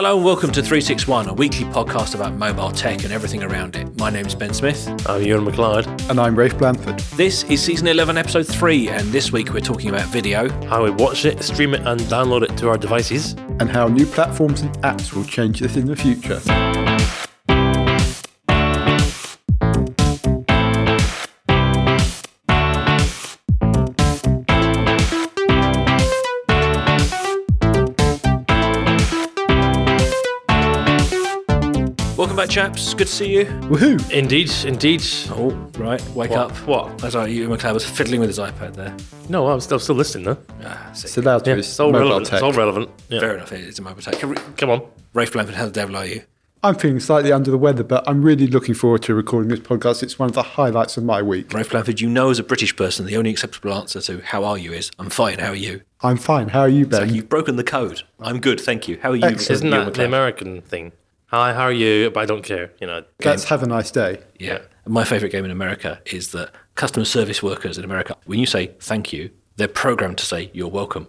Hello and welcome to 361, a weekly podcast about mobile tech and everything around it. My name is Ben Smith. I'm Ewan McLeod. And I'm Rafe Blanford. This is season 11, episode 3, and this week we're talking about video. How we watch it, stream it, and download it to our devices. And how new platforms and apps will change this in the future. Back, chaps. Good to see you. Woohoo! Indeed, indeed. Oh, right. Wake What? up. What? That's right. Ewan McLeod was fiddling with his iPad there. No, I'm still, still listening, though. Ah, sick. It's allowed Yeah, it's all mobile relevant. tech. It's all relevant. Yeah. Fair enough. It's a mobile tech. Come on. Rafe Blanford, how the devil are you? I'm feeling slightly under the weather, but I'm really looking forward to recording this podcast. It's one of the highlights of my week. Rafe Blanford, you know as a British person, the only acceptable answer to how are you is, I'm fine, how are you? I'm fine. How are you, So Ben? you've broken the code. I'm good, thank you. How are you? Excellent. Isn't Ewan that the McLeod? American thing? Hi, how are you? But I don't care. You know. Let's have a nice day. Yeah. My favorite game in America is that customer service workers in America, when you say thank you, they're programmed to say you're welcome.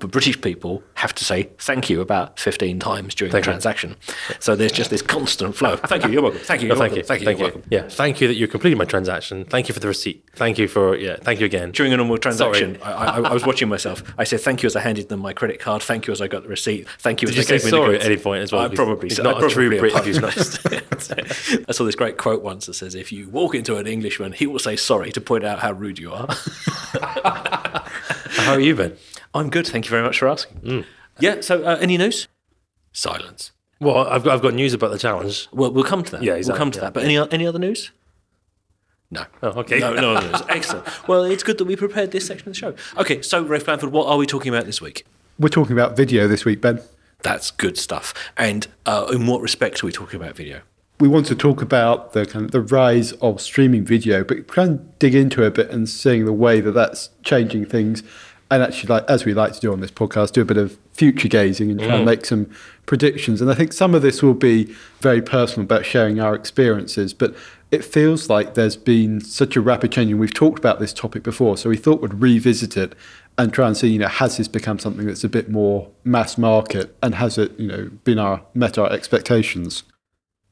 But British people have to say thank you about 15 times during Thank the you. transaction. So there's just this constant flow. Thank you, you're welcome. Thank you, No, thank welcome. you. Thank you, Thank you're you. welcome. Yeah. Thank you that you completed my transaction. Thank you for the receipt. Thank you for yeah. Thank you again. During a normal transaction, I, I, I was watching myself. I said thank you as I handed them my credit card. Thank you as I got the receipt. Thank you as you they gave me the sorry goods. at any point as well? I probably said- not I a true probably Brit if he's not. apologized. I saw this great quote once that says, "If you walk into an Englishman, he will say sorry to point out how rude you are." How are you, Ben? I'm good. Thank you very much for asking. Mm. Yeah. So, uh, any news? Silence. Well, I've got, I've got news about the challenge. Well, we'll come to that. Yeah, we'll come to yeah. that. But any any other news? No. Oh, okay. No, no other news. Excellent. Well, it's good that we prepared this section of the show. Okay, so Rafe Blanford, what are we talking about this week? We're talking about video this week, Ben. That's good stuff. And uh, in what respect are we talking about video? We want to talk about the kind of the rise of streaming video, but kind of dig into it a bit and seeing the way that that's changing things. And actually, like as we like to do on this podcast, do a bit of future gazing and try and mm. make some predictions. And I think some of this will be very personal about sharing our experiences, but it feels like there's been such a rapid change, and we've talked about this topic before. So we thought we'd revisit it and try and see, you know, has this become something that's a bit more mass market, and has it, you know, been our met our expectations?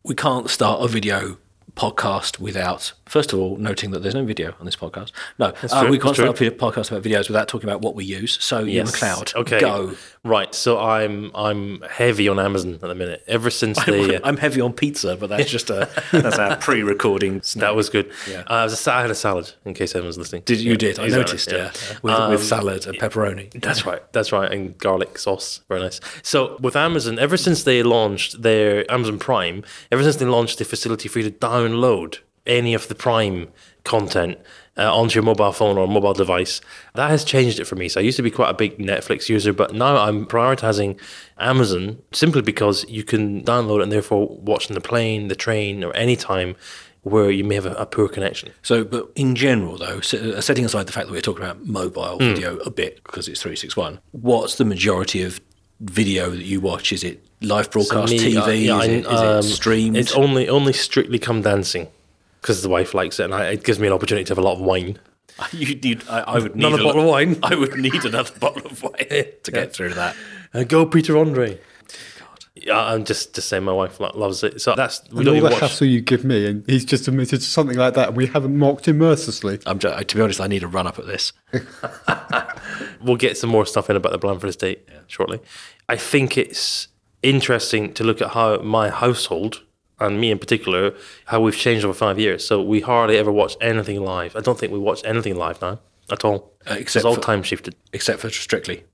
We can't start a video podcast without, first of all, noting that there's no video on this podcast. No, uh, we can't start a podcast about videos without talking about what we use. So, Yes. McLeod, Okay. go. Right. So I'm I'm heavy on Amazon at the minute. Ever since the I'm heavy on pizza, but that's just a that's our pre-recording. that was good. Yeah. Uh, I, was a, I had a salad in case anyone's listening. Did you Yeah, did? I exactly, noticed. Yeah, with, Um, with salad and pepperoni. That's right. That's right. And garlic sauce. Very nice. So with Amazon, ever since they launched their Amazon Prime, ever since they launched the facility for you to download any of the Prime content uh, onto your mobile phone or mobile device, that has changed it for me. So I used to be quite a big Netflix user, but now I'm prioritizing Amazon simply because you can download it and therefore watch on the plane, the train, or any time where you may have a, a poor connection. So, but in general, though, s- uh, setting aside the fact that we're talking about mobile Hmm. video a bit because it's 361, what's the majority of video that you watch? Is it live broadcast Me, TV? uh, yeah, is, it, I- is um, it streamed? It's only only strictly come dancing because the wife likes it, and I, it gives me an opportunity to have a lot of wine. you need, I, I would need Another a bottle lo- of wine. I would need another bottle of wine to get through that. Uh, go, Peter Andre. Yeah, I'm just just saying, my wife lo- loves it. So that's we And don't all even the watch. hassle you give me, and he's just admitted to something like that, and we haven't mocked him mercilessly. I'm just, to be honest, I need a run up at this. We'll get some more stuff in about the Blanford estate shortly. I think it's interesting to look at how my household and me in particular, how we've changed over five years. So we hardly ever watch anything live. I don't think we watch anything live now at all. Uh, it's except all for- time shifted. except for Strictly.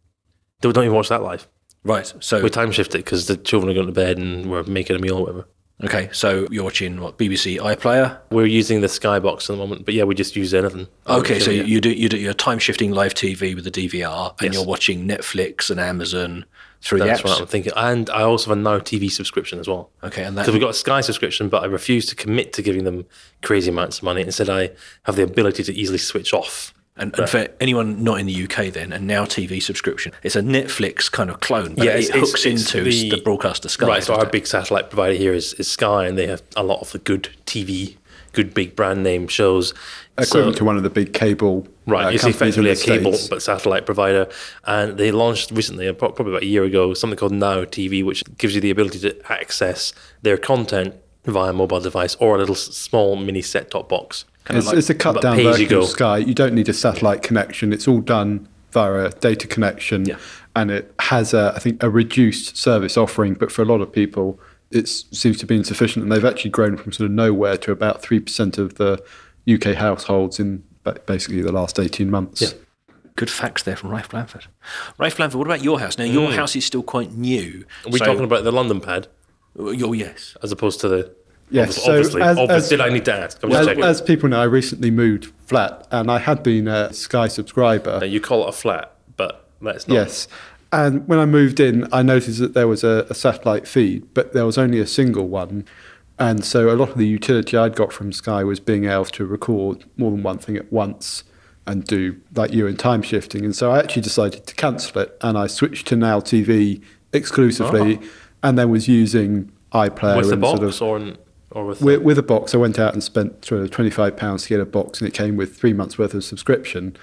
We don't even watch that live. Right. So, We time shift it because the children are going to bed and we're making a meal or whatever. Okay. So you're watching what BBC iPlayer. We're using the Skybox at the moment, but yeah, we just use anything. Okay, so you do you do your time shifting live TV with the DVR, and Yes. you're watching Netflix and Amazon through That's the apps. what I'm thinking. And I also have a Now TV subscription as well. Okay, and that Because we've got a Sky subscription, but I refuse to commit to giving them crazy amounts of money. Instead, I have the ability to easily switch off. And, and for anyone not in the UK, then and now TV subscription, it's a Netflix kind of clone. But Yeah, it it's- it's- hooks it's into the- the, broadcaster Sky. right, so our it? big satellite provider here is, is Sky, and they have a lot of the good TV good big brand name shows. Equivalent So- to one of the big cable. Right, uh, it's effectively a cable States. but satellite provider, and they launched recently, probably about a year ago, something called Now TV, which gives you the ability to access their content via mobile device or a little small mini set-top box. It's, it's a cut down pay as you version of. Sky. You don't need a satellite connection. It's all done via a data connection, Yeah. and it has a, I think, a reduced service offering. But for a lot of people, it seems to be insufficient, and they've actually grown from sort of nowhere to about three percent of the UK households in basically the last eighteen months. Yeah. Good facts there from Rafe Blanford. Rafe Blanford, what about your house? Now, your mm. house is still quite new. Are we so- talking about the London pad Oh, oh yes. as opposed to the? Yes, obvi- so obviously, as- obviously, as- did I need to ask? As, as people know, I recently moved flat, and I had been a Sky subscriber. Now, you call it a flat, but that's not. Yes. And when I moved in, I noticed that there was a, a satellite feed, but there was only a single one. And so a lot of the utility I'd got from Sky was being able to record more than one thing at once and do like you in time shifting. And so I actually decided to cancel it and I switched to Now TV exclusively ah. and then was using iPlayer with the box sort of or in, or with, with, with a box, I went out and spent sort of twenty-five pounds to get a box, and it came with three months' worth of subscription.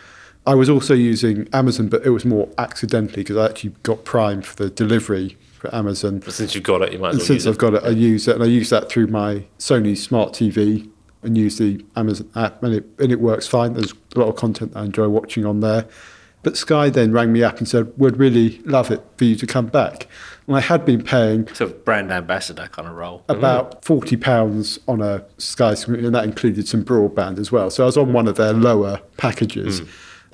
I was also using Amazon, but it was more accidentally because I actually got Prime for the delivery for Amazon. But since you've got it, you might as well since I've it. got it, I use it, and I use that through my Sony Smart TV and use the Amazon app, and it and it works fine. There's a lot of content I enjoy watching on there. But Sky then rang me up and said, "We'd really love it for you to come back." And I had been paying Sort of brand ambassador kind of role. about forty pounds on a Sky screen, and that included some broadband as well. So I was on one of their lower packages.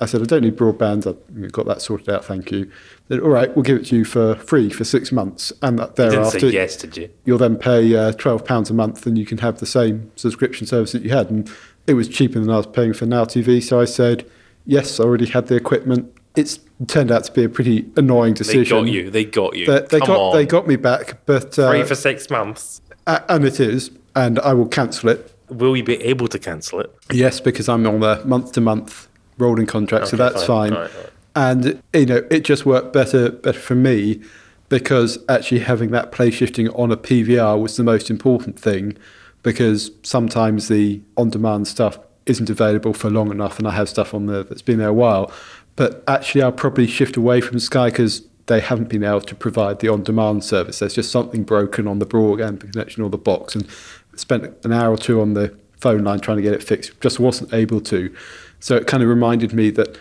I said, I don't need broadband. I've got that sorted out, thank you. They said, All right, we'll give it to you for free for six months, and You thereafter say yes, did you? you'll then pay uh, twelve pounds a month, and you can have the same subscription service that you had. And it was cheaper than I was paying for Now TV, so I said yes. I already had the equipment. It's turned out to be a pretty annoying decision. They got you. They got you. They, they Come got on. they got me back, but uh, free for six months. a- and it is, and I will cancel it. Will you be able to cancel it? Yes, because I'm on a month to month rolling contract, so that's fine. fine. All right, all right. And you know, it just worked better better for me because actually having that play shifting on a PVR was the most important thing because sometimes the on demand stuff isn't available for long enough and I have stuff on there that's been there a while. But actually I'll probably shift away from Sky because they haven't been able to provide the on demand service. There's just something broken on the broadband connection or the box and spent an hour or two on the phone line trying to get it fixed. Just wasn't able to. So it kind of reminded me that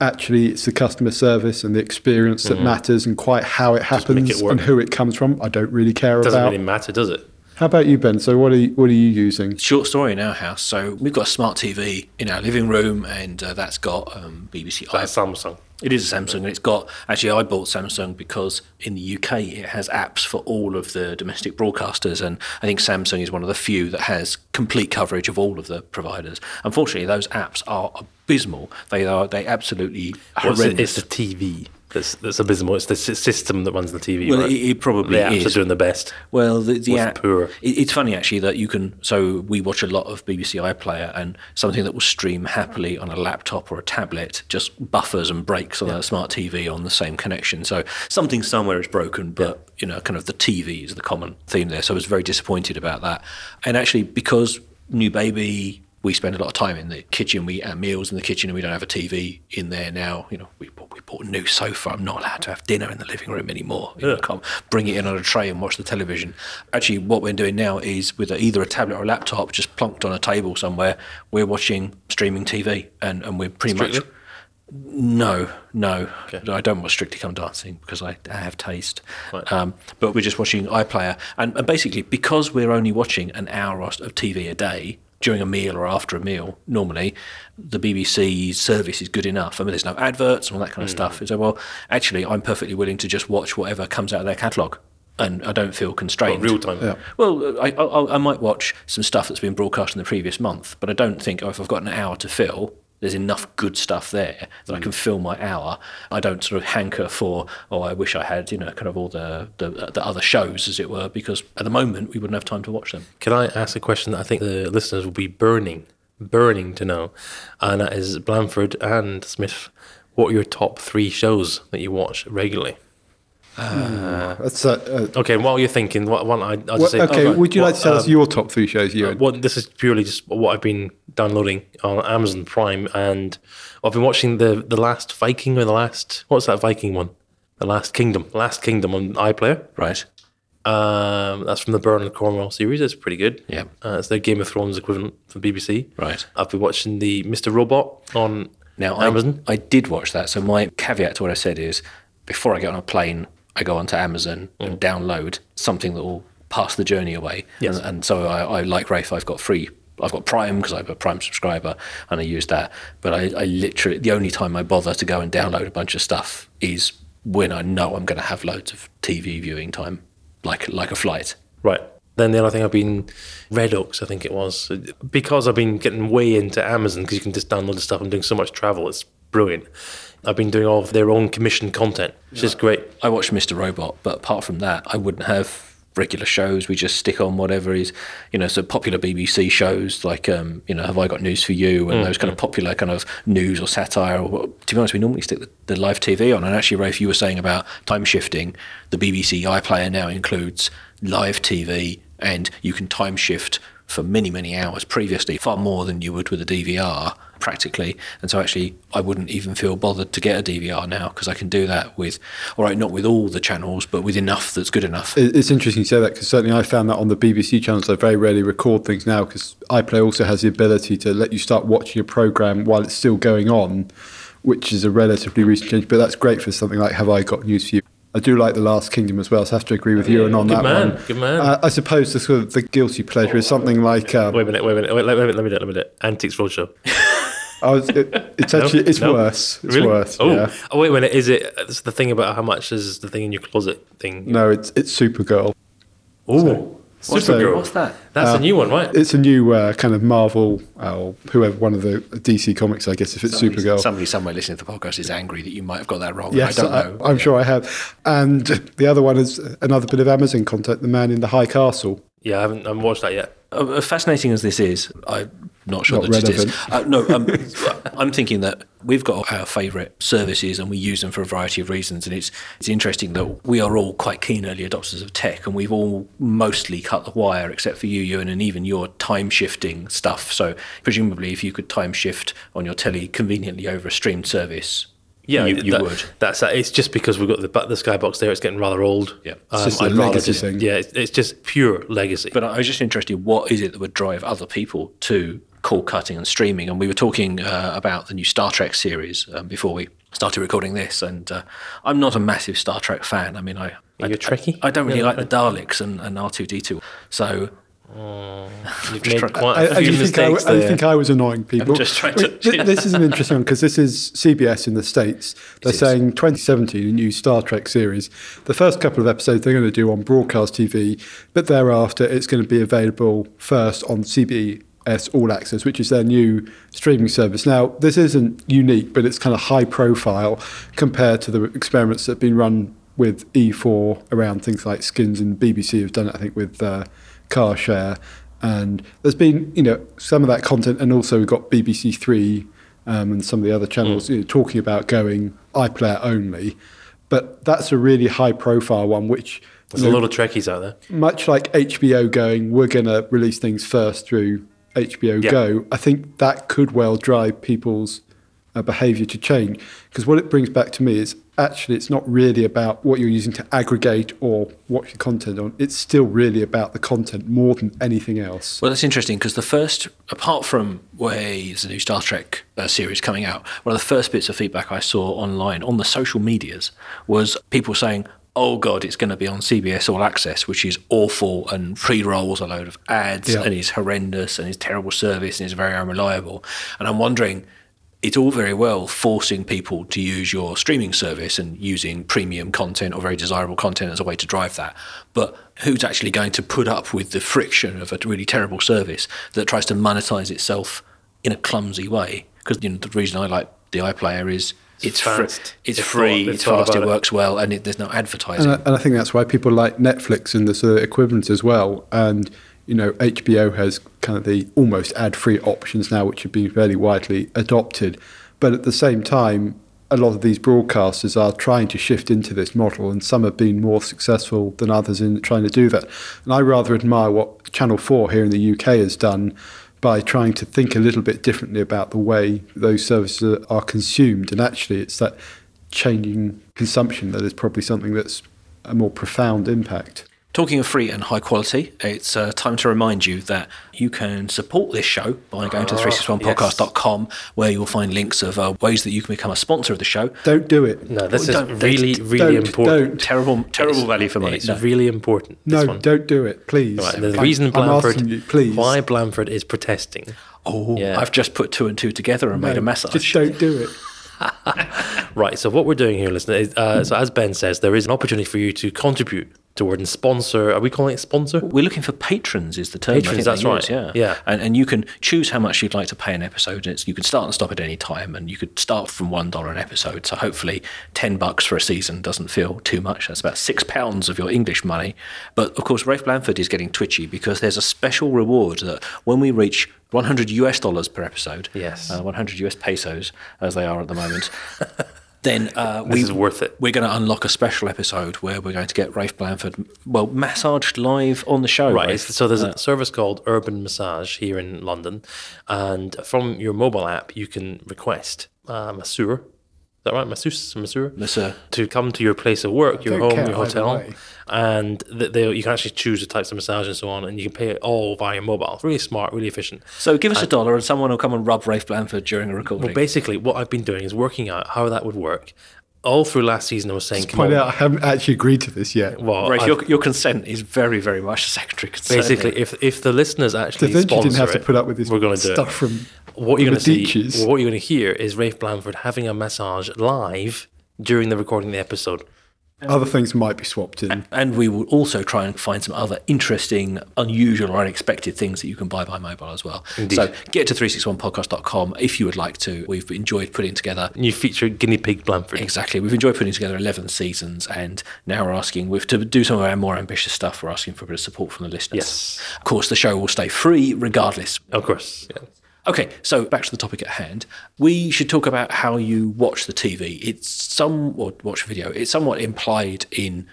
actually it's the customer service and the experience that matters and quite how it Mm-hmm. happens it and who it comes from. I don't really care It doesn't about. really matter, does it? How about you, Ben? So what are you, what are you using? Short story in our house. So we've got a smart TV in our living room, and uh, that's got um, BBC Like Samsung. It is a Samsung, and it's got. Actually, I bought Samsung because in the UK it has apps for all of the domestic broadcasters, and I think Samsung is one of the few that has complete coverage of all of the providers. Unfortunately, those apps are abysmal. They are. They absolutely horrendous. it's the TV that's, that's abysmal. It's the system that runs the TV. Well, right? it, it probably the apps is. are doing the best. Well, the, the app. poor. It, it's funny actually that you can. So we watch a lot of BBC iPlayer, and something that will stream happily on a laptop or a tablet just buffers and breaks on a smart TV on the same connection. So something somewhere is broken, but you know, kind of the TV is the common theme there. So I was very disappointed about that. And actually, because new baby. We spend a lot of time in the kitchen. We eat our meals in the kitchen, and we don't have a TV in there now. You know, we bought, we bought a new sofa. I'm not allowed to have dinner in the living room anymore. You know, I can't bring it in on a tray and watch the television. Actually, what we're doing now is with a, either a tablet or a laptop, just plonked on a table somewhere. We're watching streaming TV, and, and we're pretty much. No, no, I don't watch Strictly Come Dancing because I, I have taste. Um, but we're just watching iPlayer, and, and basically because we're only watching an hour of TV a day during a meal or after a meal, normally the BBC service is good enough. I mean, there's no adverts and all that kind of hmm. stuff. So, well, actually, I'm perfectly willing to just watch whatever comes out of their catalogue, and I don't feel constrained. Real time. Yeah. Well, I, I, I might watch some stuff that's been broadcast in the previous month, but I don't think, oh, if I've got an hour to fill, there's enough good stuff there that I mm. can fill my hour. I don't sort of hanker for, oh, I wish I had, you know, kind of all the, the, the other shows, as it were, because at the moment we wouldn't have time to watch them. Can I ask a question that I think the listeners will be burning, burning to know? And that is Blanford and Smith, what are your top three shows that you watch regularly? That's, uh, uh, Okay, while you're thinking, what one I, I'll just say. okay, oh, would you like to tell what, us um, your top three shows, Ewan? Well, this is purely just what I've been downloading on Amazon Prime, and I've been watching the the last Viking or the last what's that Viking one? The Last Kingdom, Last Kingdom on iPlayer. Right. Um, that's from the Bernard Cornwell series. It's pretty good. Yeah. uh, it's their Game of Thrones equivalent from BBC. Right. I've been watching the Mr. Robot on Now, I, Amazon. I did watch that. So my caveat to what I said is, before I get on a plane, I go onto Amazon and download something that will pass the journey away. Yes. And, and so I, I like Rafe. I've got free. I've got Prime because I'm a Prime subscriber, and I use that. But I, I literally the only time I bother to go and download a bunch of stuff is when I know I'm going to have loads of TV viewing time, like like a flight. Right. Then the other thing I've been Red Oaks, I think it was, because I've been getting way into Amazon because you can just download the stuff. I'm doing so much travel, it's brilliant. I've been doing all of their own commissioned content, which is great. I watched Mr. Robot, but apart from that, I wouldn't have regular shows. We just stick on whatever is, you know, so popular BBC shows like, um, you know, Have I Got News for You and those kind of popular kind of news or satire. Or, to be honest, we normally stick the, the live TV on. And actually, Rafe, you were saying about time shifting. The BBC iPlayer now includes live TV and you can time shift for many, many hours previously, far more than you would with a DVR practically. And so actually, I wouldn't even feel bothered to get a DVR now because I can do that with, all right, not with all the channels, but with enough that's good enough. It's interesting you say that because certainly I found that on the BBC channels, I very rarely record things now because iPlayer also has the ability to let you start watching a program while it's still going on, which is a relatively recent change. But that's great for something like Have I Got News for You? I do like The Last Kingdom as well, so I have to agree with you and on that man, one. good man. Uh, I suppose the sort of the guilty pleasure is something like um, Wait a minute, wait a minute, wait, let, let, me- let me do it, let me do it. Antiques Roadshow. I was, it, it's actually it's No? worse. It's Really? worse. Oh, Yeah. oh, wait a minute, is it it's the thing about how much is the thing in your closet thing? No, it's it's Supergirl. Oh, What's Supergirl. that? What's that? That's a new one, right? It's a new uh, kind of Marvel uh, or whoever one of the DC comics, I guess, if it's Somebody- Supergirl. Somebody somewhere listening to the podcast is angry that you might have got that wrong. Yes, I don't know. I, am sure I have. And the other one is another bit of Amazon content, The Man in the High Castle. Yeah, I haven't, I haven't watched that yet. Uh, as fascinating as this is, I'm not sure Not that it is. Uh, no, um, I'm thinking that we've got our favourite services and we use them for a variety of reasons. And it's it's interesting that we are all quite keen early adopters of tech, and we've all mostly cut the wire, except for you, Ewan, and even your time shifting stuff. So presumably, if you could time shift on your telly conveniently over a streamed service, Yeah, you, you that- would. That's it's just because we've got the the skybox there. It's getting rather old. Yeah. It's just a I'd legacy just- thing. Yeah, it's, it's just pure legacy. But I was just interested, what is it that would drive other people to cord cutting and streaming? And we were talking uh, about the new Star Trek series um, before we started recording this, and uh, I'm not a massive Star Trek fan. I mean, I Are you a Trekkie? I, I don't really Yeah. like the Daleks and, and R2D2, so You've made quite I, a I, few you think I, mistakes I there. think I was annoying people. just trying to- Th- this is an interesting one because this is CBS in the States. They're saying 2017, a new Star Trek series. The first couple of episodes they're going to do on broadcast TV, but thereafter it's going to be available first on CBS All Access, which is their new streaming service. Now, this isn't unique, but it's kind of high profile compared to the experiments that have been run with E4 around things like Skins and BBC have done it, I think, with uh, Car Share. And there's been, you know, some of that content, and also we've got BBC Three um, and some of the other channels you know, talking about going iPlayer only. But that's a really high-profile one, which There's you a lot of Trekkies out there. much like HBO going, we're going to release things first through HBO Yeah. Go. I think that could well drive people's uh, behaviour to change because what it brings back to me is actually it's not really about what you're using to aggregate or watch your content on. It's still really about the content more than anything else. Well, that's interesting because the first, apart from where there's a new Star Trek uh, series coming out, one of the first bits of feedback I saw online on the social medias was people saying, "Oh God, it's going to be on CBS All Access, which is awful and pre-rolls a load of ads Yeah. and is horrendous and is terrible service and is very unreliable." And I'm wondering. It's all very well forcing people to use your streaming service and using premium content or very desirable content as a way to drive that. But who's actually going to put up with the friction of a really terrible service that tries to monetize itself in a clumsy way? Because you know, the reason I like the iPlayer is it's free, fast. it's They've free, thought- it's fast, it about it. works well, and it, there's no advertising. And I, and I think that's why people like Netflix and the sort of equivalent as well. And you know, HBO has kind of the almost ad-free options now, which have been fairly widely adopted. But at the same time, a lot of these broadcasters are trying to shift into this model, and some have been more successful than others in trying to do that. And I rather admire what Channel 4 here in the UK has done by trying to think a little bit differently about the way those services are consumed. And actually, it's that changing consumption that is probably something that's a more profound impact. Talking of free and high quality, it's uh, time to remind you that you can support this show by going to 361podcast.com, where you'll find links of uh, ways that you can become a sponsor of the show. Don't do it. No, this Well, is don't- really, don't- really don't- important. don't. Terrible, terrible It's- value for money. It's No. really important. this No, one. don't do it, please. Right, the I'm- reason I'm you, please. why Blanford is protesting. Oh, Yeah. I've just put two and two together and made a No, massage. Just don't do it. Right. So what we're doing here, listener, is uh, so as Ben says, there is an opportunity for you to contribute toward and sponsor. Are we calling it sponsor? We're looking for patrons, is the term. Patrons, that's right. use, Yeah, Yeah. And, and you can choose how much you'd like to pay an episode. It's, you can start and stop at any time, and you could start from one dollar an episode. So hopefully, ten bucks for a season doesn't feel too much. That's about six pounds of your English money. But of course, Rafe Blanford is getting twitchy because there's a special reward that when we reach 100 US dollars per episode, Yes. uh, 100 US pesos as they are at the moment. Then uh, This we, is worth it. we're going to unlock a special episode where we're going to get Rafe Blanford, well, massaged live on the show. Right. Rafe. So there's a service called Urban Massage here in London, and from your mobile app you can request a masseur. Is that right? Masseuse, masseur, Masseur. to come to your place of work, your home, care your hotel, and th- they, you can actually choose the types of massage and so on, and you can pay it all via your mobile. It's really smart, really efficient. So give us a dollar and someone will come and rub Rafe Blanford during a recording. Well, basically, what I've been doing is working out how that would work. All through last season, I was saying, come Point on. out, I haven't actually agreed to this yet. Well, Rafe, I've- your, your consent is very, very much a secondary concern. basically, if if the listeners actually then you didn't sponsor have to put up with this we're going to do stuff it. from what you're going to see, Medicis. what you're going to hear is Rafe Blanford having a massage live during the recording of the episode. Other things might be swapped in. and we will also try and find some other interesting, unusual, or unexpected things that you can buy by mobile as well. Indeed. So get to 361podcast.com if you would like to. We've enjoyed putting together You feature guinea pig Blanford. Exactly. We've enjoyed putting together 11 seasons, and now we're asking, with to do some of our more ambitious stuff, we're asking for a bit of support from the listeners. Yes. Of course, the show will stay free regardless. Of course. Yeah. Okay, so back to the topic at hand. We should talk about how you watch the TV. It's some or watch video. It's somewhat implied in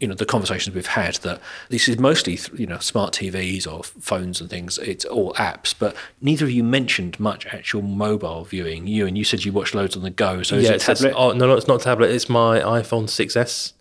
you know the conversations we've had that this is mostly you know smart TVs or phones and things. It's all apps, but neither of you mentioned much actual mobile viewing. You and you said you watch loads on the go. So yeah, tablet? oh, no, no, it's not tablet. It's my iPhone 6S.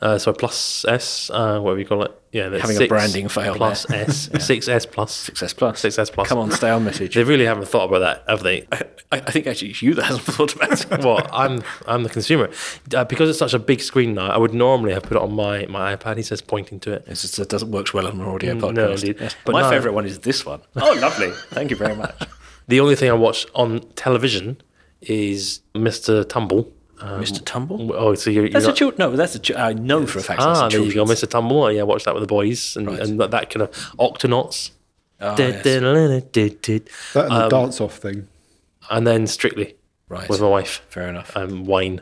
Uh, so plus S, uh, whatever you call it. Yeah, that's Having a 6 branding fail Plus there. S, 6S plus. Success Plus. 6S plus. Come on, stay on message. They really haven't thought about that, have they? I, I think actually it's you that hasn't thought about it. well, I'm I'm the consumer uh, because it's such a big screen now. I would normally have put it on my, my iPad. He says pointing to it. It's just, it doesn't work well on an audio Mm, podcast. no, indeed. Yes. But My no. favourite one is this one. Oh, lovely. Thank you very much. The only thing I watch on television is Mr. Tumble. Um, Mr. Tumble? Oh, so you're, you're That's a not- No, that's a. Ch- I know for a fact. Ah, that's a there you go, children's. Mr. Tumble. Oh, yeah, watch that with the boys and, Right. and that, that kind of Octonauts. Oh, Du- yes. That and Um, the dance off thing. And then Strictly Right. with my wife. Fair enough. Um, wine,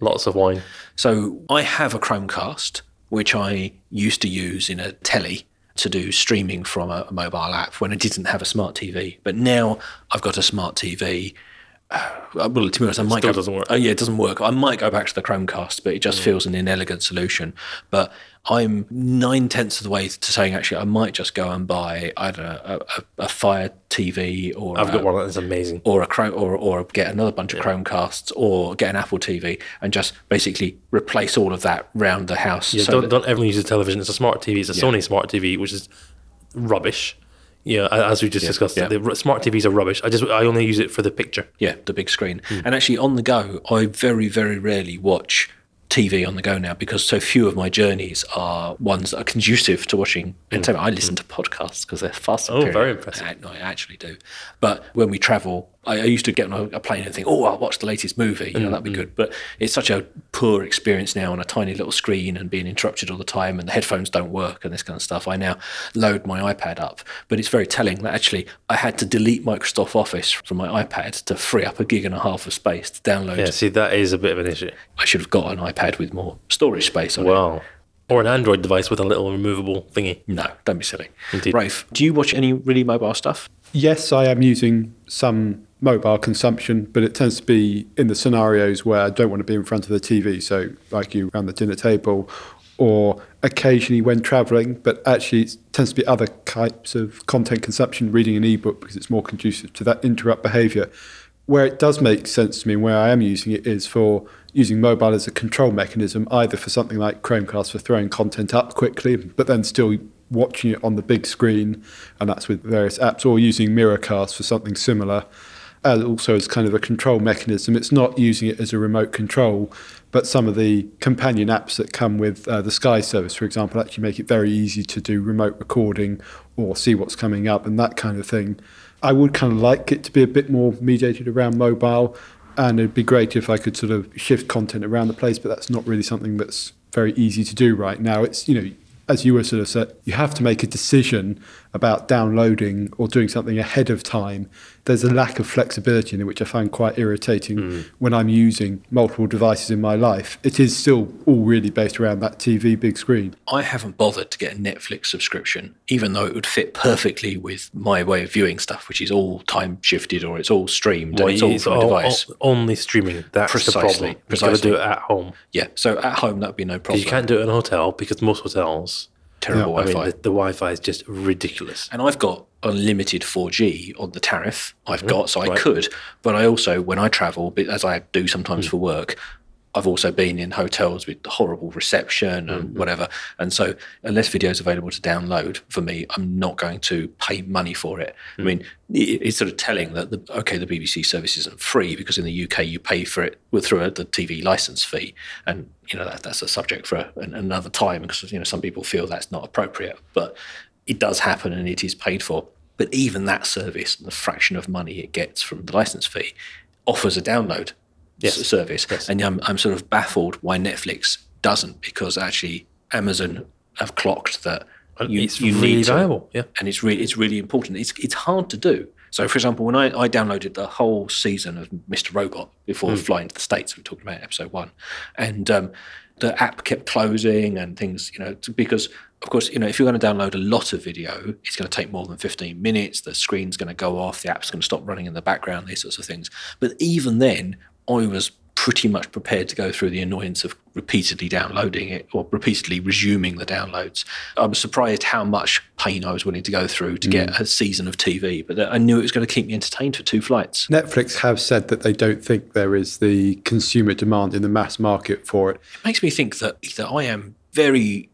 lots of wine. So I have a Chromecast, which I used to use in a telly to do streaming from a, a mobile app when I didn't have a smart TV. But now I've got a smart TV. Well, to be honest, I might Still go, doesn't work. Oh, yeah, it doesn't work. I might go back to the Chromecast, but it just mm. feels an inelegant solution. But I'm nine tenths of the way to saying actually I might just go and buy I don't know a, a, a Fire TV or I've a- got one that is amazing. or a Chrome, or or get another bunch of Chromecasts, or get an Apple TV, and just basically replace all of that round the house. Yeah, so don't, that- don't ever use a television. It's a smart TV. It's a Sony smart TV, which is rubbish. Yeah, as we just discussed, yeah. the smart TVs are rubbish. I just I only use it for the picture. yeah, the big screen. Hmm. And actually, on the go, I very very rarely watch TV on the go now because so few of my journeys are ones that are conducive to watching entertainment. I listen to podcasts because they're far superior. Hmm. Oh, very impressive. I, I actually do. But when we travel, I, I used to get on a, a plane and think, oh, I'll watch the latest movie. You know, that'd be Mm-hmm. good. But it's such a poor experience now on a tiny little screen and being interrupted all the time and the headphones don't work and this kind of stuff. I now load my iPad up. But it's very telling that actually I had to delete Microsoft Office from my iPad to free up a gig and a half of space to download. Yeah, see, that is a bit of an issue. I should have got an iPad with more storage space on it. Wow. Or an Android device with a little removable thingy. No, don't be silly. Indeed. Rafe, do you watch any really mobile stuff? Yes, I am using some mobile consumption, but it tends to be in the scenarios where I don't want to be in front of the TV. So, like you around the dinner table, or occasionally when traveling, but actually it tends to be other types of content consumption, reading an ebook because it's more conducive to that interrupt behavior. Where it does make sense to me, and where I am using it, is for using mobile as a control mechanism, either for something like Chromecast for throwing content up quickly, but then still watching it on the big screen, and that's with various apps, or using Miracast for something similar. As also as kind of a control mechanism. It's not using it as a remote control, but some of the companion apps that come with uh, the Sky service, for example, actually make it very easy to do remote recording or see what's coming up and that kind of thing. I would kind of like it to be a bit more mediated around mobile, and it'd be great if I could sort of shift content around the place, but that's not really something that's very easy to do right now. It's, you know, as you were sort of said, you have to make a decision about downloading or doing something ahead of time. There's a lack of flexibility in it, which I find quite irritating mm. when I'm using multiple devices in my life. It is still all really based around that TV big screen. I haven't bothered to get a Netflix subscription, even though it would fit perfectly with my way of viewing stuff, which is all time shifted or it's all streamed well, and it's all from a device. only streaming. That's precisely, the problem. Precisely. You've got to do it at home. Yeah, so at home that would be no problem. You can't do it in a hotel because most hotels terrible yeah, Wi-Fi. I mean, the, the, Wi-Fi is just ridiculous. And I've got unlimited 4G on the tariff I've mm, got, so I right. could. But I also, when I travel, as I do sometimes mm. for work, I've also been in hotels with horrible reception and mm-hmm. whatever. And so, unless video is available to download for me, I'm not going to pay money for it. Mm. I mean, it's sort of telling that the, okay, the BBC service isn't free because in the UK you pay for it through the TV license fee, and you know that, that's a subject for a, another time because you know some people feel that's not appropriate, but it does happen and it is paid for. But even that service, and the fraction of money it gets from the license fee, offers a download yes. service. Yes. And I'm, I'm sort of baffled why Netflix doesn't because actually Amazon have clocked that you, it's you really need to, valuable. Yeah. And it's really, it's really important. It's, it's hard to do. So, for example, when I, I downloaded the whole season of Mr. Robot before mm. flying to the States, we talked about episode one, and um, the app kept closing and things, you know, because of course, you know, if you're going to download a lot of video, it's going to take more than 15 minutes. The screen's going to go off, the app's going to stop running in the background, these sorts of things. But even then, I was pretty much prepared to go through the annoyance of repeatedly downloading it or repeatedly resuming the downloads. I was surprised how much pain I was willing to go through to mm. get a season of TV, but I knew it was going to keep me entertained for two flights. Netflix have said that they don't think there is the consumer demand in the mass market for it. It makes me think that either I am very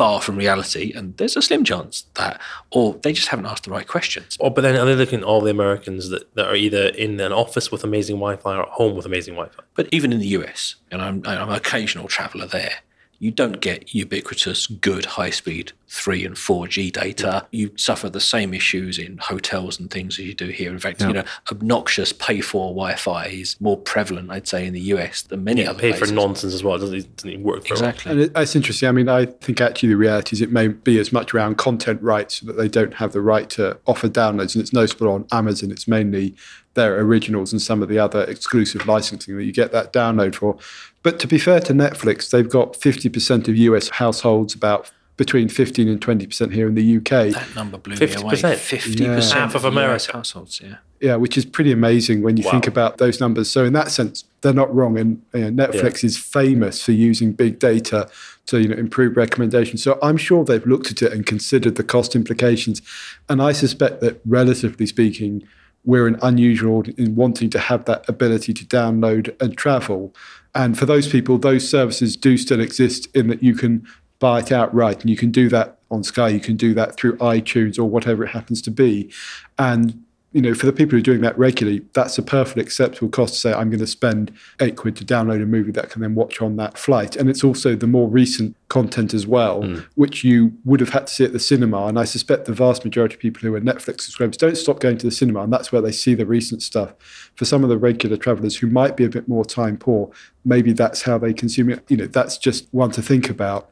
far from reality, and there's a slim chance that, or they just haven't asked the right questions. Oh, but then are they looking at all the Americans that, that are either in an office with amazing Wi-Fi or at home with amazing Wi-Fi? But even in the US, and I'm, I'm an occasional traveller there, you don't get ubiquitous, good high speed 3 and 4G data. You suffer the same issues in hotels and things as you do here. In fact, yeah. you know, obnoxious pay for Wi Fi is more prevalent, I'd say, in the US than many yeah, other pay places. for nonsense as well. It doesn't, doesn't even work Exactly. And it, it's interesting. I mean, I think actually the reality is it may be as much around content rights that they don't have the right to offer downloads. And it's noticeable on Amazon, it's mainly their originals and some of the other exclusive licensing that you get that download for. But to be fair to Netflix, they've got 50% of US households, about between 15 and 20% here in the UK. That number blew 50%. me away. 50% yeah. half of America households, yeah. Yeah, which is pretty amazing when you wow. think about those numbers. So in that sense, they're not wrong. And you know, Netflix yeah. is famous for using big data to you know improve recommendations. So I'm sure they've looked at it and considered the cost implications. And I suspect that, relatively speaking, we're an unusual in wanting to have that ability to download and travel. And for those people, those services do still exist in that you can buy it outright and you can do that on Sky, you can do that through iTunes or whatever it happens to be. And you know, for the people who are doing that regularly, that's a perfectly acceptable cost to say, I'm going to spend eight quid to download a movie that I can then watch on that flight. And it's also the more recent content as well, mm. which you would have had to see at the cinema. And I suspect the vast majority of people who are Netflix subscribers don't stop going to the cinema. And that's where they see the recent stuff. For some of the regular travelers who might be a bit more time poor, maybe that's how they consume it. You know, that's just one to think about.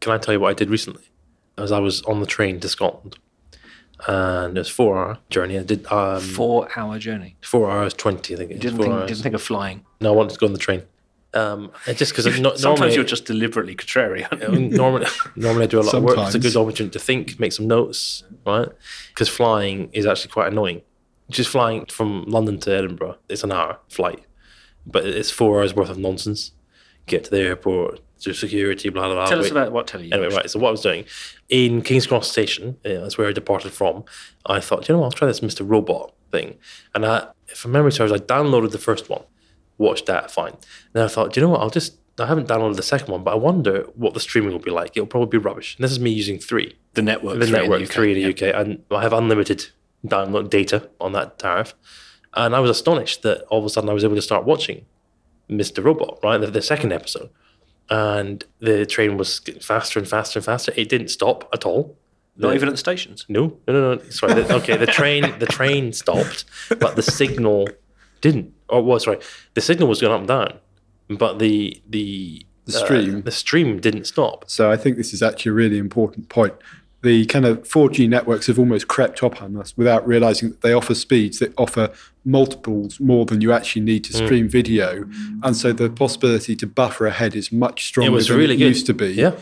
Can I tell you what I did recently? As I was on the train to Scotland and it was four hour journey. I did um, four hour journey. Four hours twenty, I think. You didn't think, didn't think of flying. No, I wanted to go on the train. Um, just because sometimes normally, you're just deliberately contrarian. normally, normally I do a lot sometimes. of work. It's a good opportunity to think, make some notes, right? Because flying is actually quite annoying. Just flying from London to Edinburgh. It's an hour flight, but it's four hours worth of nonsense. Get to the airport, do security, blah blah blah. Tell us about what telly you Anyway, watched. right. So what I was doing in King's Cross Station, uh, that's where I departed from. I thought, you know, what, I'll try this Mr. Robot thing, and I, if memory serves, I downloaded the first one, watched that, fine. Then I thought, you know what? I'll just. I haven't downloaded the second one, but I wonder what the streaming will be like. It'll probably be rubbish. And this is me using three The network. the three in network the UK, three in the yeah. UK, and I have unlimited download data on that tariff. And I was astonished that all of a sudden I was able to start watching Mr. Robot, right? The, the second episode. And the train was getting faster and faster and faster. It didn't stop at all. Not The- even at the stations. no, no, no, no. Sorry. The, okay, the train, the train stopped, but the signal didn't. Oh, or was sorry, the signal was going up and down, but the the The stream. Uh, the stream didn't stop. So I think this is actually a really important point. The kind of 4G networks have almost crept up on us without realizing that they offer speeds that offer multiples more than you actually need Hmm. to stream video. And so the possibility to buffer ahead is much stronger was than really it good. used to be. Yeah.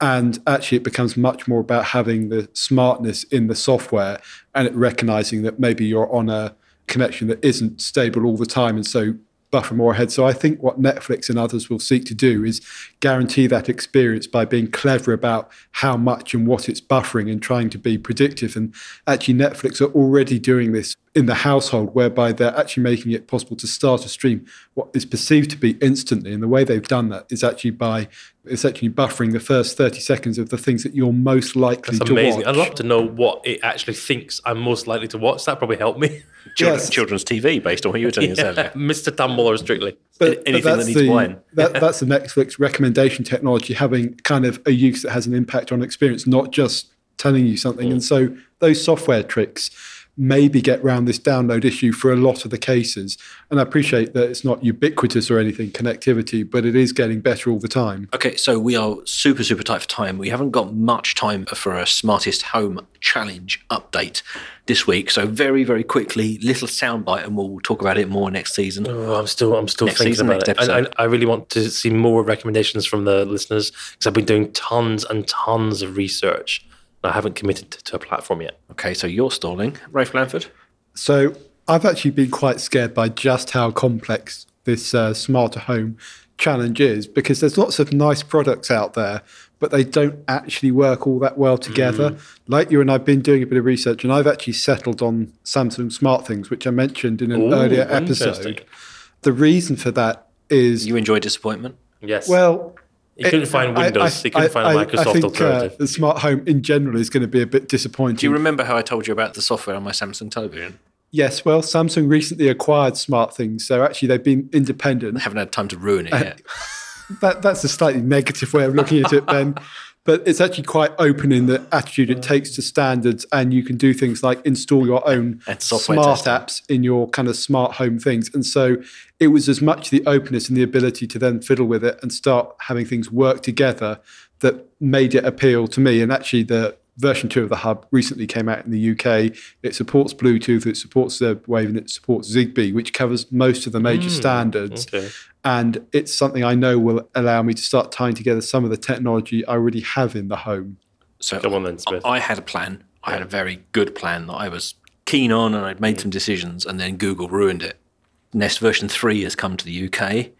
And actually, it becomes much more about having the smartness in the software and it recognizing that maybe you're on a connection that isn't stable all the time. And so buffer more ahead. So I think what Netflix and others will seek to do is guarantee that experience by being clever about how much and what it's buffering and trying to be predictive. And actually, Netflix are already doing this in the household, whereby they're actually making it possible to start a stream what is perceived to be instantly. And the way they've done that is actually by essentially buffering the first 30 seconds of the things that you're most likely to watch. To amazing. watch. I'd love to know what it actually thinks I'm most likely to watch. That probably helped me. Children, Yes. Children's TV, based on what you were telling us earlier. Mr. Tumbler strictly. anything that that's needs the, wine. That, that's the Netflix recommendation technology having kind of a use that has an impact on experience, not just telling you something. Mm. And so those software tricks maybe get round this download issue for a lot of the cases. And I appreciate that it's not ubiquitous or anything, connectivity, but it is getting better all the time. Okay, so we are super, super tight for time. We haven't got much time for a smartest home challenge update this week. So very, very quickly, little soundbite, and we'll talk about it more next season. Oh, I'm still, I'm still Next thinking season, about next it. And episode. I, I really want to see more recommendations from the listeners because I've been doing tons and tons of research. I haven't committed to, to a platform yet. Okay, so you're stalling, Rafe Blanford? So I've actually been quite scared by just how complex this uh, smarter home challenge is because there's lots of nice products out there, but they don't actually work all that well together. Like you and I've been doing a bit of research, and I've actually settled on Samsung Smart Things, which I mentioned in an Ooh, earlier interesting. episode. The reason for that is You enjoy disappointment? Yes. well. You couldn't it- find Windows. I- you couldn't I- find a I- Microsoft I think, alternative. Uh, the smart home in general is going to be a bit disappointing. Do you remember how I told you about the software on my Samsung television? yes, well, Samsung recently acquired Smart Things, so actually they've been independent. I haven't had time to ruin it yet. that that's a slightly negative way of looking at it, Ben. But it's actually quite open in the attitude it mm. takes to standards, and you can do things like install your own smart testing. apps in your kind of smart home things. And so it was as much the openness and the ability to then fiddle with it and start having things work together that made it appeal to me. And actually, the version two of the hub recently came out in the UK. It supports Bluetooth, it supports Z-Wave, and it supports Zigbee, which covers most of the major mm, standards okay. and it's something I know will allow me to start tying together some of the technology I already have in the home. So Come on then, Smith. I had a plan. I had a very good plan that I was keen on, and I'd made mm. some decisions, and then Google ruined it. Nest version 3 has come to the UK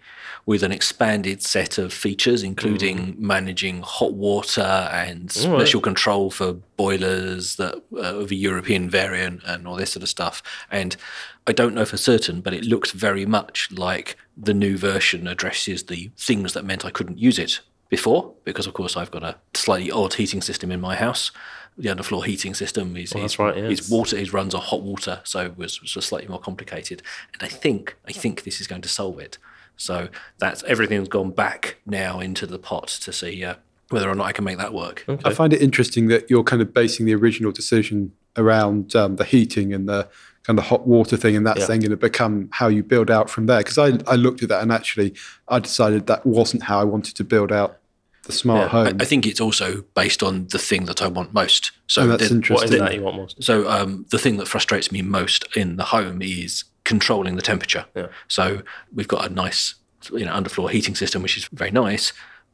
with an expanded set of features, including managing hot water and special control for boilers that uh, of a European variant and all this sort of stuff. And I don't know for certain, but it looks very much like the new version addresses the things that meant I couldn't use it before, because of course I've got a slightly odd heating system in my house. The underfloor heating system is, that's is, right, yes. is water. It runs on hot water, so it was, was just slightly more complicated. And I think I think this is going to solve it. So that's everything's gone back now into the pot to see uh, whether or not I can make that work. I find it interesting that you're kind of basing the original decision around um, the heating and the kind of hot water thing, and that's Yeah. then going to become how you build out from there. Because I, I looked at that and actually I decided that wasn't how I wanted to build out the smart Yeah. home. I think it's also based on the thing that I want most. So Oh, that's the- interesting. What is it that you want most? So um, the thing that frustrates me most in the home is controlling the temperature. Yeah. So we've got a nice, you know, underfloor heating system, which is very nice.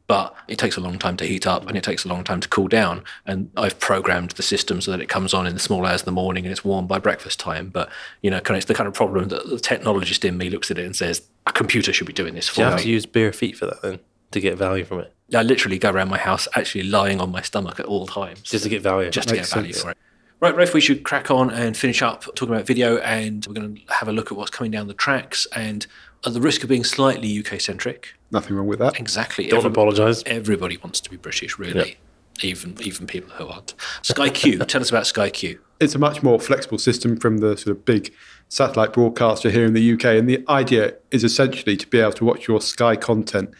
but it takes a long time to heat up and it takes a long time to cool down. And I've programmed the system so that it comes on in the small hours of the morning and it's warm by breakfast time. But you know, kind of, it's the kind of problem that the technologist in me looks at it and says, a computer should be doing this Do for you You have to use bare feet for that then to get value from it? I literally go around my house actually lying on my stomach at all times. Just to get value. just to get Makes value sense. For it. Right, Rafe, we should crack on and finish up talking about video, and we're going to have a look at what's coming down the tracks. And at the risk of being slightly UK centric, Nothing wrong with that. exactly. Don't every- apologise. Everybody wants to be British, really. Even even people who aren't. Sky Q. tell us about Sky Q. It's a much more flexible system from the sort of big satellite broadcaster here in the UK. And the idea is essentially to be able to watch your Sky content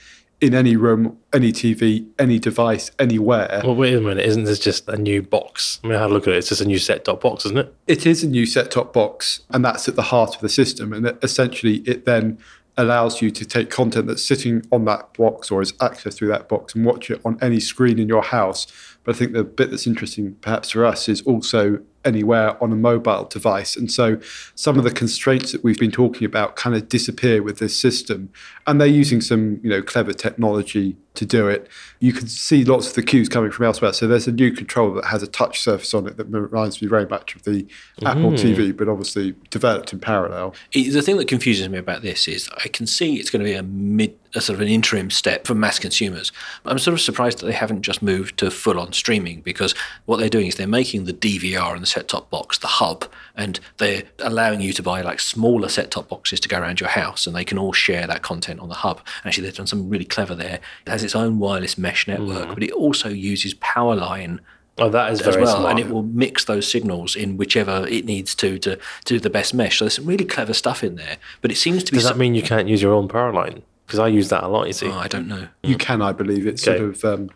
in any room, any TV, any device, anywhere. Well, wait a minute. Isn't this just a new box? I mean, I had a look at it. It's just a new set top box, isn't it? It is a new set top box, and that's at the heart of the system. And it- essentially, it then allows you to take content that's sitting on that box or is accessed through that box and watch it on any screen in your house. But I think the bit that's interesting, perhaps for us, is also anywhere on a mobile device. And so some of the constraints that we've been talking about kind of disappear with this system. And they're using some, you know, clever technology to do it. You can see lots of the cues coming from elsewhere. So there's a new controller that has a touch surface on it that reminds me very much of the Apple hmm. TV, but obviously developed in parallel. The thing that confuses me about this is I can see it's going to be a mid, a sort of an interim step for mass consumers. I'm sort of surprised that they haven't just moved to full on streaming because what they're doing is they're making the DVR and the set top box the hub, and they're allowing you to buy like smaller set top boxes to go around your house, and they can all share that content on the hub. Actually, they've done something really clever there. It has its own wireless mesh network, but it also uses Powerline Oh, that is as well, smart. and it will mix those signals in whichever it needs to to, to do the best mesh. So there's some really clever stuff in there, but it seems to be. Does that some- mean you can't use your own power line? Because I use that a lot. You see, Oh, I don't know. You can, I believe, it's Okay. sort of. Um,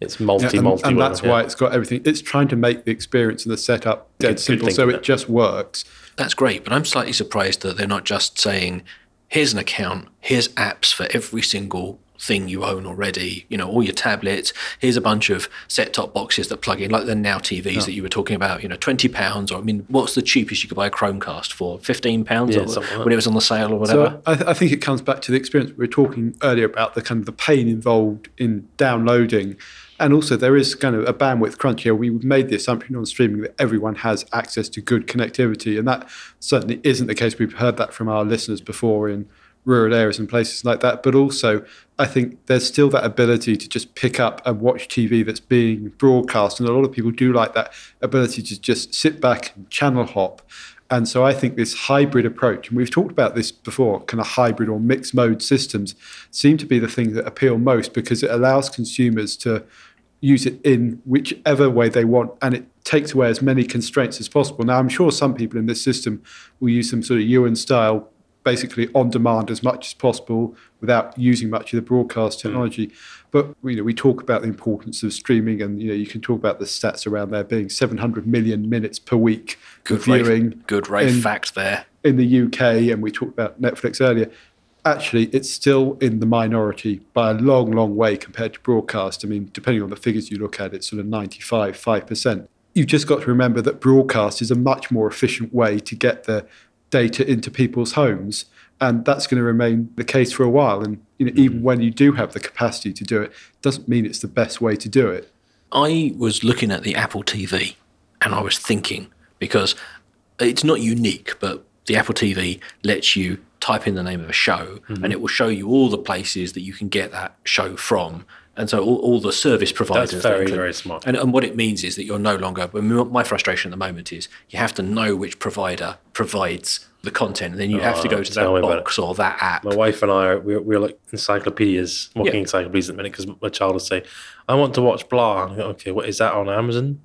it's multi, and, multi. and that's yeah. why it's got everything. It's trying to make the experience and the setup dead Good- good simple, so it just works. That's great, but I'm slightly surprised that they're not just saying, "Here's an account. Here's apps for every single." thing you own already you know all your tablets here's a bunch of set top boxes that plug in like the now tvs that you were talking about you know 20 pounds or i mean what's the cheapest you could buy a chromecast for 15 pounds Yeah, or- something like when it was on the sale or whatever So I, th- I think it comes back to the experience we were talking earlier about the kind of the pain involved in downloading, and also there is kind of a bandwidth crunch here. We made the assumption on streaming that everyone has access to good connectivity, and that certainly isn't the case. We've heard that from our listeners before in rural areas and places like that. But also, I think there's still that ability to just pick up and watch TV that's being broadcast, and a lot of people do like that ability to just sit back and channel hop. And so I think this hybrid approach, and we've talked about this before, kind of hybrid or mixed mode systems seem to be the thing that appeal most because it allows consumers to use it in whichever way they want and it takes away as many constraints as possible. Now, I'm sure some people in this system will use some sort of Ewan style, basically on demand as much as possible without using much of the broadcast hmm. technology. But you know, we talk about the importance of streaming, and you know, you can talk about the stats around there being 700 million minutes per week good viewing rate, good rate in- fact there in the UK, and we talked about Netflix earlier, actually it's still in the minority by a long, long way compared to broadcast. I mean, depending on the figures you look at, it's sort of 95, 5%. You've just got to remember that broadcast is a much more efficient way to get the data into people's homes. And that's going to remain the case for a while. And you know, even mm. when you do have the capacity to do it, doesn't mean it's the best way to do it. I was looking at the Apple TV and I was thinking because it's not unique, but the Apple TV lets you type in the name of a show mm-hmm. and it will show you all the places that you can get that show from. And so all, all the service providers. That's very, include- very smart. And, and what it means is that you're no longer. my- My frustration at the moment is you have to know which provider provides the content, and then you have to Oh, go to that box or that app. My wife and I are we're, we're like encyclopedias, walking Yeah. encyclopedias at the minute because my child will say, "I want to watch blah." Go, okay, what is that on Amazon?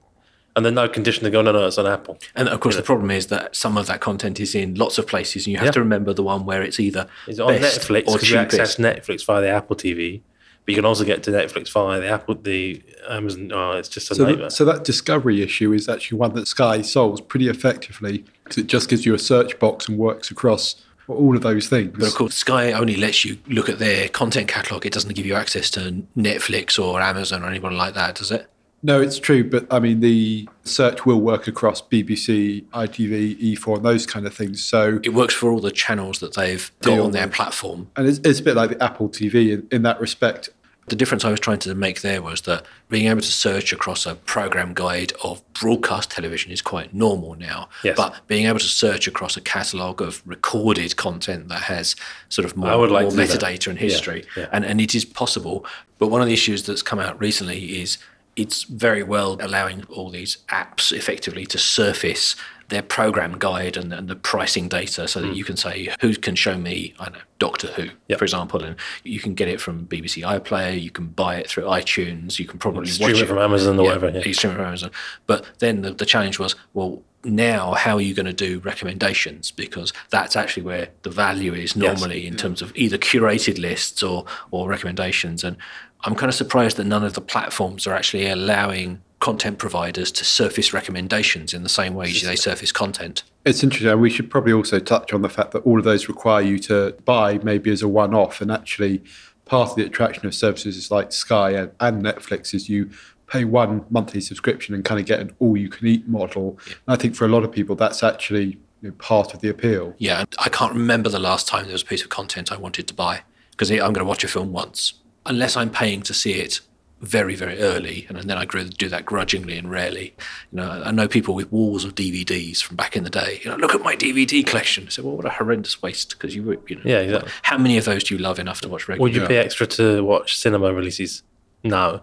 And then no condition to go, no, no, it's on Apple. And of course, the problem is that some of that content is in lots of places, and you have Yeah. to remember the one where it's either Is it on best Netflix? or you access cheapest. Netflix via the Apple TV, but you can also get to Netflix via the Apple, the Amazon. Oh, it's just a So, nightmare. that, so that discovery issue is actually one that Sky solves pretty effectively because it just gives you a search box and works across all of those things. But of course, Sky only lets you look at their content catalog. It doesn't give you access to Netflix or Amazon or anyone like that, does it? No, it's true, but I mean the search will work across BBC, ITV, E4, and those kind of things. So, It works for all the channels that they've got on their platform. and it's, it's a bit like the Apple TV in, in that respect. The difference I was trying to make there was that being able to search across a program guide of broadcast television is quite normal now. Yes. But being able to search across a catalogue of recorded content that has sort of more, like more to that. metadata and Yeah, history, yeah. And, and it is possible. But one of the issues that's come out recently is it's very well allowing all these apps effectively to surface their program guide and, and the pricing data so that you can say who can show me I don't know Doctor Who Mm. Yep. for example and you can get it from BBC iPlayer you can buy it through iTunes you can probably Stream watch it from Amazon or whatever, yeah. you stream it from Amazon but then the, the challenge was well now how are you going to do recommendations because that's actually where the value is normally in terms of either curated lists or or recommendations and I'm kind of surprised that none of the platforms are actually allowing content providers to surface recommendations in the same way as they surface content. It's interesting. and We should probably also touch on the fact that all of those require you to buy maybe as a one off. And actually, part of the attraction of services like Sky and, and Netflix is you pay one monthly subscription and kind of get an all you can eat model. And I think for a lot of people, that's actually you know, part of the appeal. Yeah, I can't remember the last time there was a piece of content I wanted to buy because I'm going to watch a film once, unless I'm paying to see it very, very early, and then I gr- do that grudgingly and rarely. You know, I know people with walls of DVDs from back in the day. You know, look at my DVD collection. I said, well, what a horrendous waste because you, you know, Yeah, exactly. how many of those do you love enough to watch regularly? Would you pay extra to watch cinema releases? No,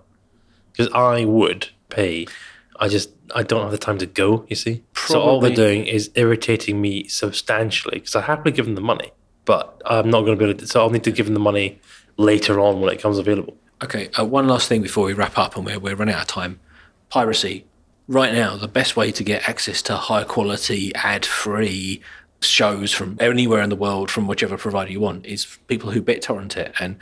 because I would pay. I just I don't have the time to go. You see, so all they're doing is irritating me substantially. Because I happily give them the money, but I'm not going to be able to. So I'll need to give them the money later on when it comes available. Okay, uh, one last thing before we wrap up and we're, we're running out of time. Piracy. Right now, the best way to get access to high quality, ad free shows from anywhere in the world from whichever provider you want is people who BitTorrent it. And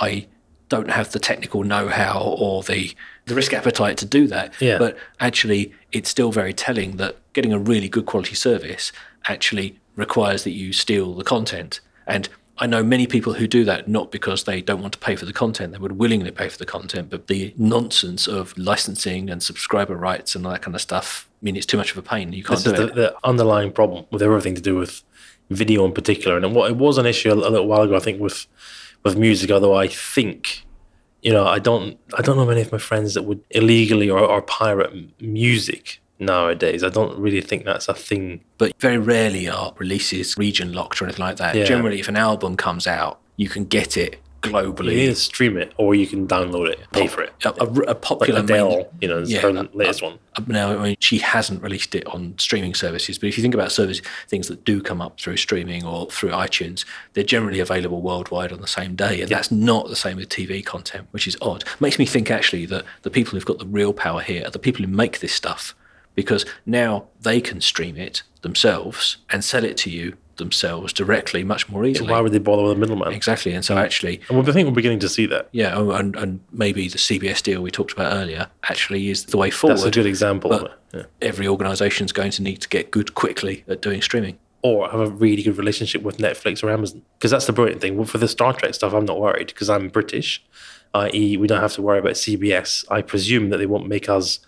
I don't have the technical know how or the, the risk appetite to do that. Yeah. But actually, it's still very telling that getting a really good quality service actually requires that you steal the content. And I know many people who do that not because they don't want to pay for the content, they would willingly pay for the content, but the nonsense of licensing and subscriber rights and all that kind of stuff I mean it's too much of a pain. You can't This do it. the, the underlying problem with everything to do with video in particular, and what it was an issue a, a little while ago, I think, with with music. Although I think, you know, I don't I don't know many of my friends that would illegally or, or pirate music nowadays. I don't really think that's a thing. but very rarely are releases region locked or anything like that. Yeah. Generally, if an album comes out, you can get it globally. You either stream it or you can download it, pay for it. A, a, a Like popular Adele, main- you know, Yeah, her uh, latest one. Now, I mean, she hasn't released it on streaming services, but if you think about service things that do come up through streaming or through iTunes, they're generally available worldwide on the same day, and that's not the same with TV content, which is odd. Makes me think actually that the people who've got the real power here are the people who make this stuff, because now they can stream it themselves and sell it to you themselves directly much more easily. Why would they bother with a middleman? Exactly, and so actually, And I think we're beginning to see that. yeah, oh, and, and maybe the CBS deal we talked about earlier actually is the way forward That's a good example. but yeah. every organisation is going to need to get good quickly at doing streaming. or have a really good relationship with Netflix or Amazon. Because that's the brilliant thing. Well, For the Star Trek stuff, I'm not worried because I'm British, i.e., we don't have to worry about CBS. I presume that they won't make us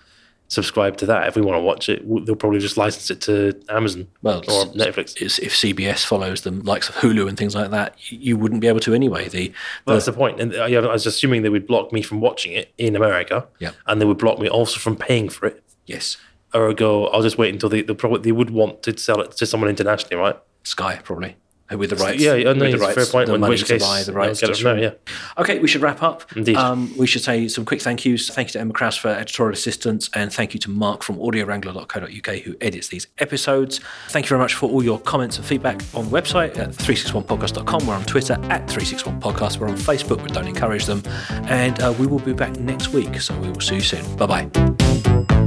subscribe to that if we want to watch it. They'll probably just license it to Amazon Well, or Netflix. If CBS follows the likes of Hulu and things like that, you wouldn't be able to anyway. The, Well, that's the point. And uh, I was assuming they would block me from watching it in America, Yeah. and they would block me also from paying for it. yes, Ergo, I'll just wait until they they probably they would want to sell it to someone internationally, right? Sky probably with the rights. Yeah, yeah, no, with the rights, fair point. The In money which to case, buy the rights. get to it from yeah. Okay, we should wrap up. Indeed. Um, we should say some quick thank yous. Thank you to Emma Krause for editorial assistance, and thank you to Mark from audiowrangler.co.uk who edits these episodes. Thank you very much for all your comments and feedback on the website at 361podcast.com. We're on Twitter at 361podcast. We're on Facebook, but don't encourage them. And uh, we will be back next week, so we will see you soon. Bye bye.